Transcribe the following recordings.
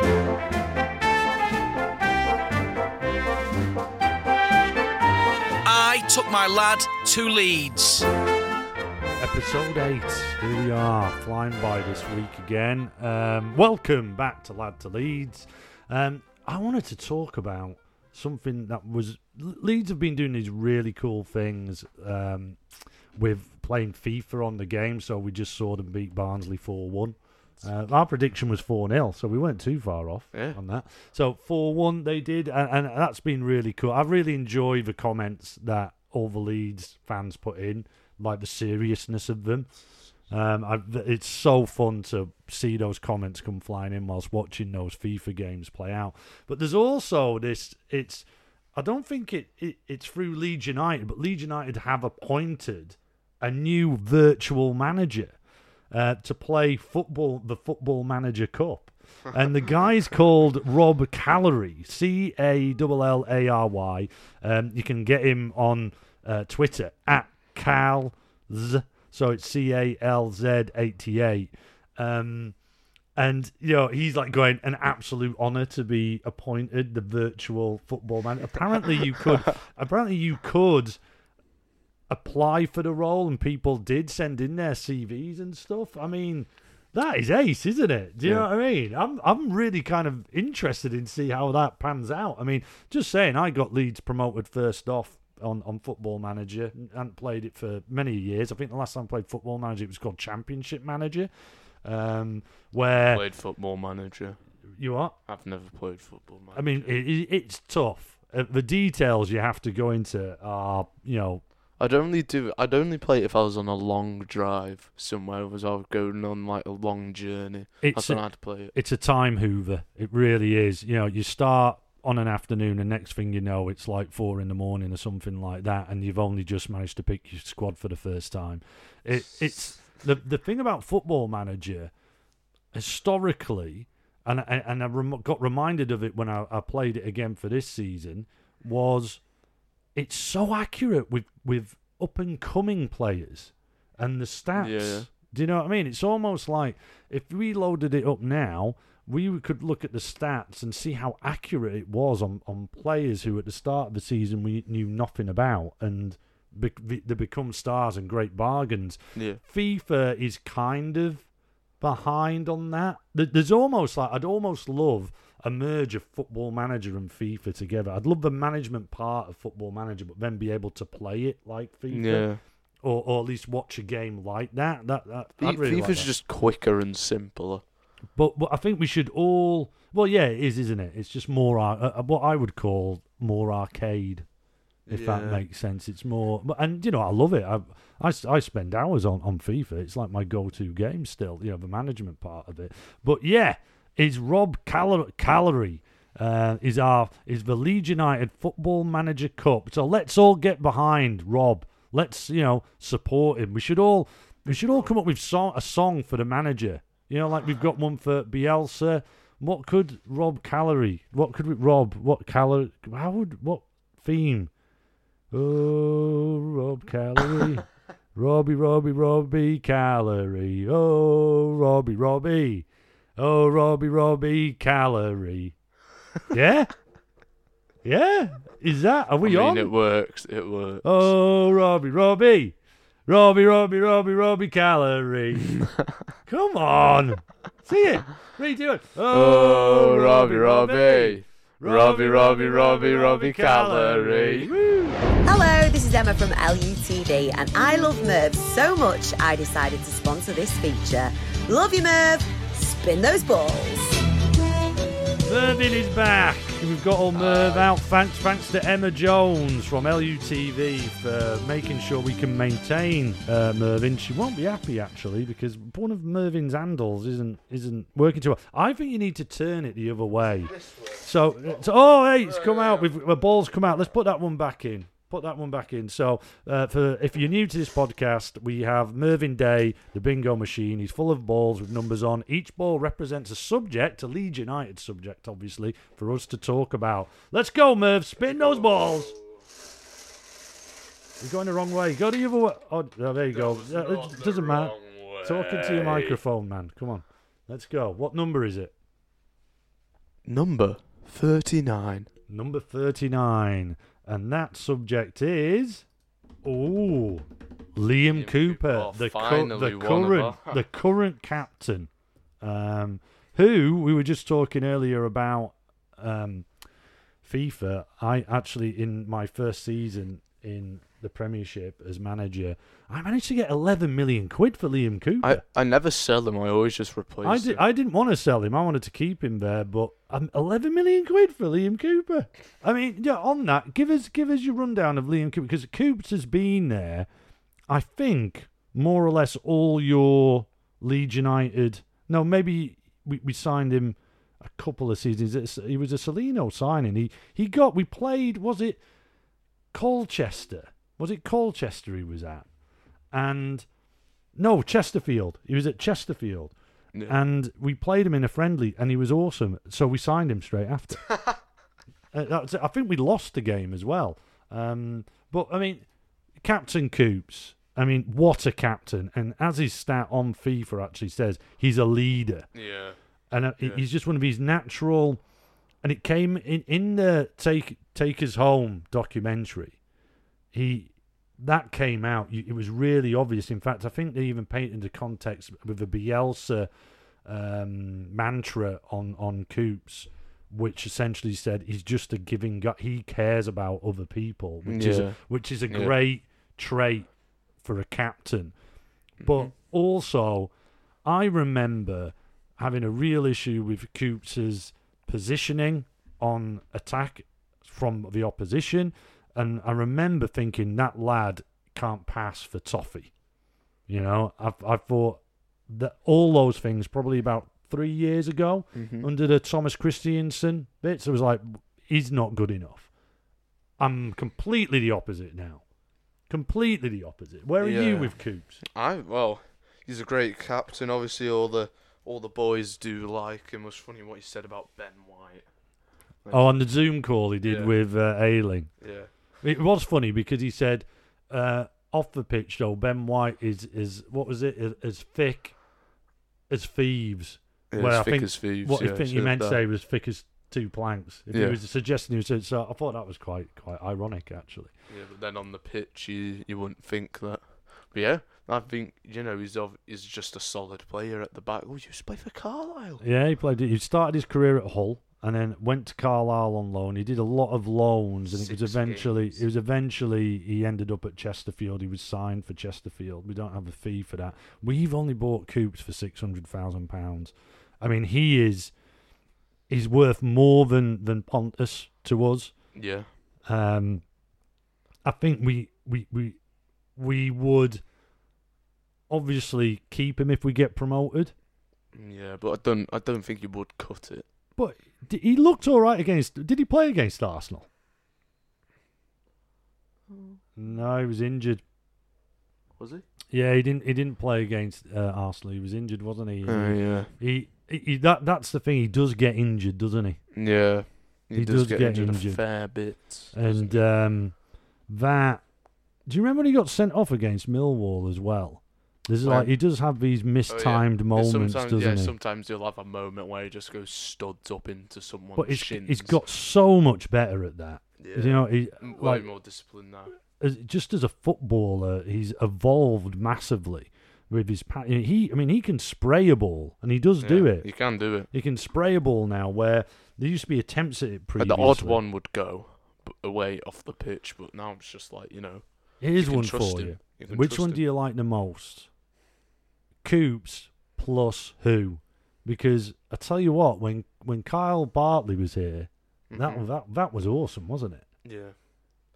I took my lad to Leeds. Episode 8. Here we are, flying by this week again. Um, welcome back to Lad to Leeds. Um, I wanted to talk about something that was. Leeds have been doing these really cool things um, with playing FIFA on the game, so we just saw them beat Barnsley 4 1. Uh, our prediction was 4 0, so we weren't too far off Yeah. on that. So 4 1 they did, and, and that's been really cool. I really enjoy the comments that all the Leeds fans put in, like the seriousness of them. Um, I, it's so fun to see those comments come flying in whilst watching those FIFA games play out. But there's also this. It's I don't think it, it it's through Leeds United, but Leeds United have appointed a new virtual manager uh, to play football, the Football Manager Cup. And the guy's called Rob Callary, C A L L A R Y. Um, you can get him on uh, Twitter at Calz. So it's C A L Z 88. Um, and you know he's like going an absolute honor to be appointed the virtual football man. Apparently you could, apparently you could apply for the role, and people did send in their CVs and stuff. I mean, that is ace, isn't it? Do you know what I mean? I'm I'm really kind of interested in see how that pans out. I mean, just saying, I got Leeds promoted first off on, on Football Manager. and played it for many years. I think the last time I played Football Manager, it was called Championship Manager. Um, where played football manager. you are. I've never played football manager. I mean, it, it, it's tough. Uh, the details you have to go into are, you know, I'd only do. I'd only play it if I was on a long drive somewhere. Was I was going on like a long journey? it's That's when a, I'd play it. it's a time hoover. It really is. You know, you start on an afternoon, and next thing you know, it's like four in the morning or something like that, and you've only just managed to pick your squad for the first time. It, it's the the thing about Football Manager historically, and I- and I got reminded of it when I, I played it again for this season. Was it's so accurate with with up and coming players and the stats. Yeah. Do you know what I mean? It's almost like if we loaded it up now, we could look at the stats and see how accurate it was on, on players who at the start of the season we knew nothing about and be, they become stars and great bargains. Yeah. FIFA is kind of behind on that. There's almost like I'd almost love a merge of Football Manager and FIFA together. I'd love the management part of Football Manager, but then be able to play it like FIFA, Yeah. or or at least watch a game like that. That that I'd really like that. just quicker and simpler. But, but I think we should all. Well, yeah, it is, isn't it? It's just more uh, what I would call more arcade, if that makes sense. It's more, and you know, I love it. I I spend hours on, on FIFA. It's like my go-to game still. You know, the management part of it. But yeah, is Rob Cal- Callary. Uh, is our is the Leeds United Football Manager Cup? So let's all get behind Rob. Let's you know support him. We should all we should all come up with song, a song for the manager. You know, like we've got one for Bielsa. What could Rob Callary? What could we Rob? What calorie? How would what theme? Oh, Rob Callary, Robbie, Robbie, Robbie Callary. Oh, Robbie, Robbie. Oh, Robbie, Robbie Callary. Yeah, yeah. Is that? Are we I mean, on? it works. It works. Oh, Robbie, Robbie. Robbie, Robbie, Robbie, Robbie Callary. Come on. See it. Redo it. Oh, Robbie, Robbie. Robbie, Robbie, Robbie, Robbie Callary. Hello, this is Emma from LUTV, and I love Merv so much I decided to sponsor this feature. Love you, Merv. Spin those balls. Mervyn is back. We've got all Merv out. Thanks, thanks to Emma Jones from LUTV for making sure we can maintain uh. She won't be happy actually because one of Mervyn's handles isn't isn't working too well. I think you need to turn it the other way. So, so oh hey, it's come out. We've, the ball's come out. Let's put that one back in. Put that one back in. So, uh, for if you're new to this podcast, we have Mervyn Day, the bingo machine. He's full of balls with numbers on. Each ball represents a subject, a Leeds United subject, obviously, for us to talk about. Let's go, Merv. Spin those balls. You're going the wrong way. Go the other way. Oh, oh, there you go. Uh, it doesn't matter. Talking to your microphone, man. Come on. Let's go. What number is it? number 39. Number 39. And that subject is. Oh, Liam, Liam Cooper, Cooper. Oh, the, cu- the current the current captain, um, who we were just talking earlier about um, FIFA. I actually in my first season in the Premiership as manager, I managed to get 11 million quid for Liam Cooper. I, I never sell them, I always just replace I, did, them. I didn't want to sell him. I wanted to keep him there, but um, 11 million quid for Liam Cooper. I mean, yeah, on that, give us give us your rundown of Liam Cooper because Coops has been there. I think more or less all your Leeds United. No, maybe we, we signed him a couple of seasons. He was a Cellino signing. He he got. We played. Was it Colchester? Was it Colchester he was at? And no, Chesterfield. He was at Chesterfield and we played him in a friendly, and he was awesome. So we signed him straight after. Uh. I think we lost the game as well. Um, but I mean, Captain Coops. I mean, what a captain! And as his stat on FIFA actually says, he's a leader, yeah. and uh, Yeah. he's just one of his natural. And it came in in the Take Take Us Home documentary. He that came out. It was really obvious. In fact, I think they even painted the context with a Bielsa um, mantra on on Coops, which essentially said he's just a giving guy. He cares about other people, which is a, which is a Yeah. great trait for a captain. But Mhm. also, I remember having a real issue with Coops's positioning on attack from the opposition, and I remember thinking that lad can't pass for toffee. You know, I I thought that all those things probably about three years ago Mhm. under the Thomas Christiansen bits. It was like he's not good enough. I'm completely the opposite now. Completely the opposite. Where are you with Coops? I well, he's a great captain. Obviously, all the all the boys do like him. It was funny what he said about Ben White. Oh, on the Zoom call he did Yeah. with uh, Ayling. Yeah, It was funny because he said uh, off the pitch though Ben White is is what was it as, as thick as thieves. yeah Well, as I thick think as thieves. what yeah, I think he meant to say was thick as two planks. If he was suggesting he was so, so I thought that was quite quite ironic actually. Yeah, but then on the pitch, you you wouldn't think that. But yeah, I think you know he's of, he's just a solid player at the back. Oh, he used to play for Carlisle. Yeah, he played. He started his career at Hull and then went to Carlisle on loan. He did a lot of loans, and it was eventually. games. It was eventually he ended up at Chesterfield. He was signed for Chesterfield. We don't have a fee for that. We've only bought Coops for six hundred thousand pounds. I mean, he is. He's worth more than than Pontus to us. Yeah, Um, I think we we we we would obviously keep him if we get promoted. yeah, but I don't I don't think you would cut it. But he looked all right against. Did he play against Arsenal? No, he was injured. Was he? Yeah, he didn't. He didn't play against uh, Arsenal. He was injured, wasn't he? Oh yeah, he, he, he- That that's the thing. He does get injured, doesn't he? yeah. He, He does, does get, get injured, injured. a fair bit. And um, that. Do you remember when he got sent off against Millwall as well? There's When? like he does have these oh, mistimed Yeah, moments, sometimes, doesn't yeah, he? sometimes you'll have a moment where he just goes studs up into someone's but he's, shins. he's got so much better at that. yeah. You know, he, M- like way more discipline now. as, just as a footballer, he's evolved massively with his pa- he. I mean, he can spray a ball, and he does do Yeah, it. You can do it. He can spray a ball now, where there used to be attempts at it And previously. the odd one would go b- away off the pitch, but now it's just like you know. Here's you can one trust for him. you. You can Which trust one him. do you like the most? Coops plus who? Because I tell you what, when when Kyle Bartley was here, that Mhm. that that was awesome, wasn't it? Yeah.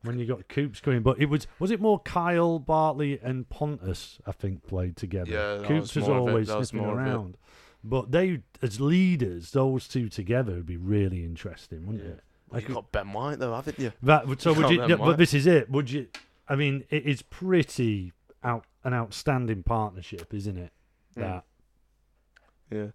When you got Coops going, but it was was it more Kyle Bartley and Pontus? I think played together. Yeah, that Coops was was, always that sniffing more of it. around, but they as leaders, those two together would be really interesting, wouldn't Yeah. it? Well, I you got Ben White though, haven't you? That so You would you? yeah, but this is it. Would you? I mean, it is pretty out an outstanding partnership, isn't it? Mm. That Yeah.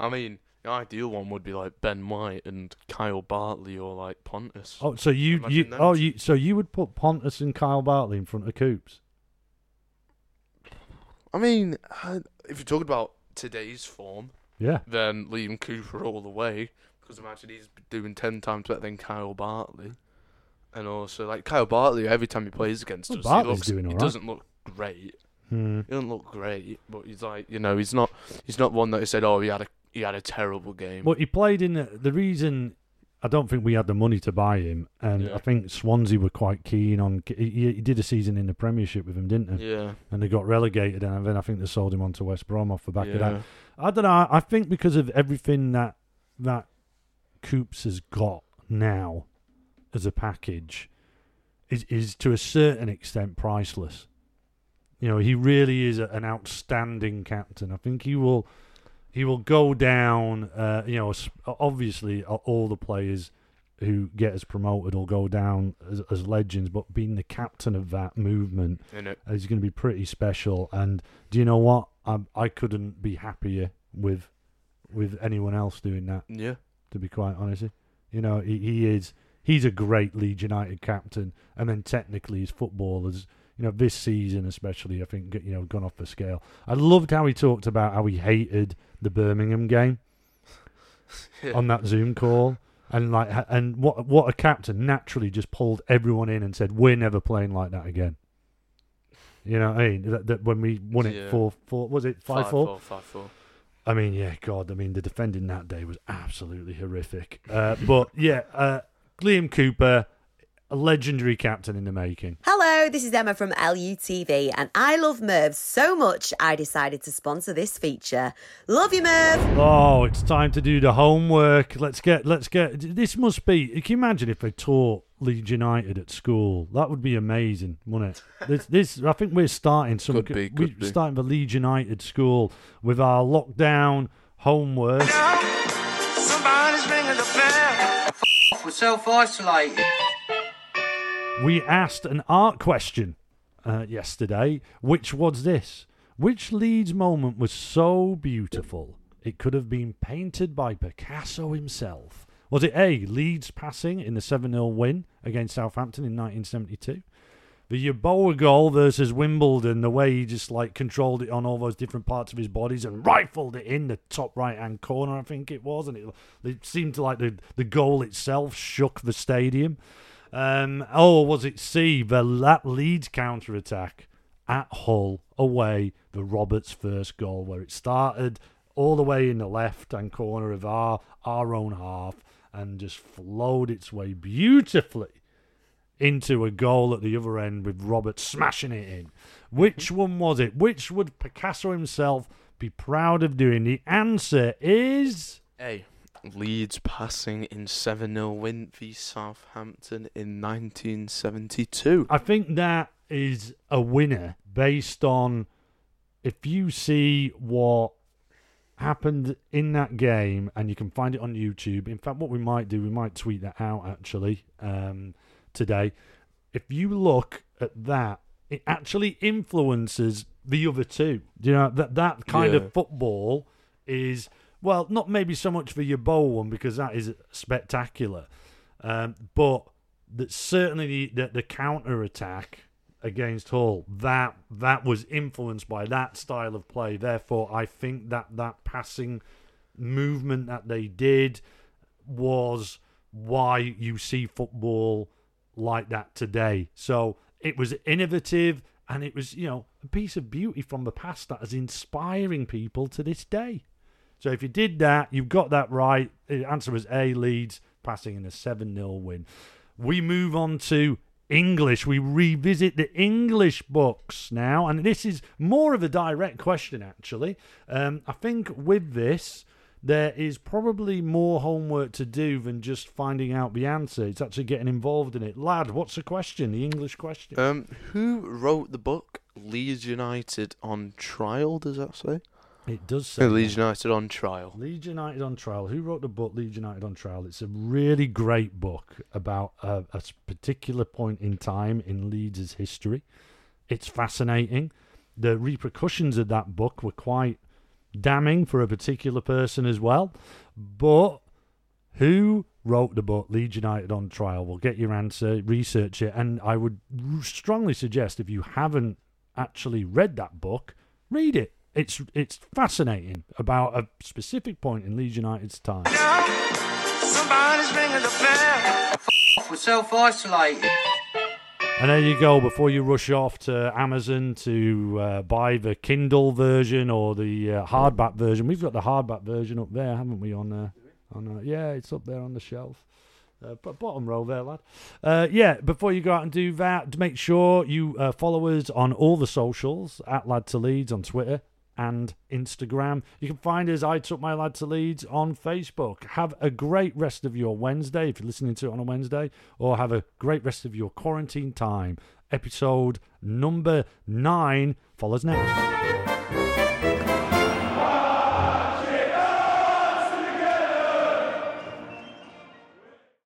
I mean, the ideal one would be like Ben White and Kyle Bartley or like Pontus. oh, so you Imagine you them oh two. you so you would put Pontus and Kyle Bartley in front of Coops? I mean, uh, if you're talking about today's form, Yeah. then Liam Cooper all the way. Because imagine he's doing ten times better than Kyle Bartley, and also like Kyle Bartley, every time he plays against Well, us, Bartley's he looks doing he alright. doesn't look great. Hmm. He doesn't look great, but he's like you know he's not he's not one that he said oh he had a he had a terrible game. But he played in the, the reason. I don't think we had the money to buy him, and Yeah. I think Swansea were quite keen on. He, he did a season in the Premiership with him, didn't he? yeah, And they got relegated, and then I think they sold him on to West Brom off the back of that. I don't know. I think because of everything that that Coops has got now as a package is is to a certain extent priceless. You know, he really is a, an outstanding captain. I think he will he will go down. Uh, you know, obviously all the players who get us promoted will go down as, as legends, but being the captain of that movement is going to be pretty special. And do you know what? I I couldn't be happier with with anyone else doing that. Yeah, To be quite honest, you know, he, he is he's a great Leeds United captain, and then technically his footballers. You know, this season especially, I think you know gone off the scale. I loved how he talked about how he hated the Birmingham game yeah. on that Zoom call. And like, and what what a captain naturally just pulled everyone in and said, "We're never playing like that again." You know, what I mean, that, that when we won it Yeah. four four, was it five, five four? four, five four. I mean, yeah, God, I mean, the defending that day was absolutely horrific. Uh, but yeah, uh, Liam Cooper, a legendary captain in the making. Hello, this is Emma from LUTV, and I love Merv so much I decided to sponsor this feature. Love you, Merv! Oh, it's time to do the homework. Let's get, let's get. This must be. Can you imagine if they taught Leeds United at school? That would be amazing, wouldn't it? This, this. I think we're starting some. Could be, we're be. starting the Leeds United school with our lockdown homework. Somebody's ringing the bell. We're self-isolated. We asked an art question uh, yesterday, which was this: Which Leeds moment was so beautiful it could have been painted by Picasso himself? Was it A. Leeds passing in the 7 0 win against Southampton in 1972? The Yeboah goal versus Wimbledon, the way he just like controlled it on all those different parts of his bodies and rifled it in the top right hand corner, I think it was, and it, it seemed like the, the goal itself shook the stadium. Um, oh, was it C? The that Leeds counter attack at Hull away, the Roberts first goal, where it started all the way in the left hand corner of our our own half and just flowed its way beautifully into a goal at the other end with Roberts smashing it in. Which one was it? Which would Picasso himself be proud of doing? The answer is A. Leeds passing in 7 0 win v Southampton in 1972. I think that is a winner based on if you see what happened in that game and you can find it on YouTube. In fact, what we might do, we might tweet that out actually um, today. If you look at that, it actually influences the other two. You know that that kind Yeah. of football is well, not maybe so much for Yeboah one because that is spectacular, um, but that certainly the, the, counter attack against Hull that that was influenced by that style of play. Therefore, I think that that passing movement that they did was why you see football like that today. So it was innovative and it was, you know, a piece of beauty from the past that is inspiring people to this day. So if you did that, you've got that right. The answer was A Leeds passing in a 7 0 win. We move on to English. We revisit the English books now, and this is more of a direct question, actually. Um, I think with this, there is probably more homework to do than just finding out the answer. It's actually getting involved in it. Lad, what's the question? The English question? Um, who wrote the book Leeds United on Trial? Does that say? It does say. Leeds. United on Trial. Leeds United on Trial. Who wrote the book Leeds United on Trial? It's a really great book about a particular point in time in Leeds' history. It's fascinating. The repercussions of that book were quite damning for a particular person as well. But who wrote the book Leeds United on Trial? We'll get your answer, research it, and I would strongly suggest if you haven't actually read that book, read it. It's it's fascinating about a specific point in Leeds United's time. Now, somebody's ringing the bell. We're self-isolated. And there you go. Before you rush off to Amazon to uh, buy the Kindle version or the uh, hardback version, we've got the hardback version up there, haven't we? On uh, on uh, yeah, it's up there on the shelf. Uh, b- bottom row there, lad. Uh, yeah, before you go out and do that, make sure you uh, follow us on all the socials at Lad to Leeds on Twitter and Instagram. You can find us, I Took My Lad to Leeds, on Facebook. Have a great rest of your Wednesday if you're listening to it on a Wednesday, or have a great rest of your quarantine time. Episode number nine follows next.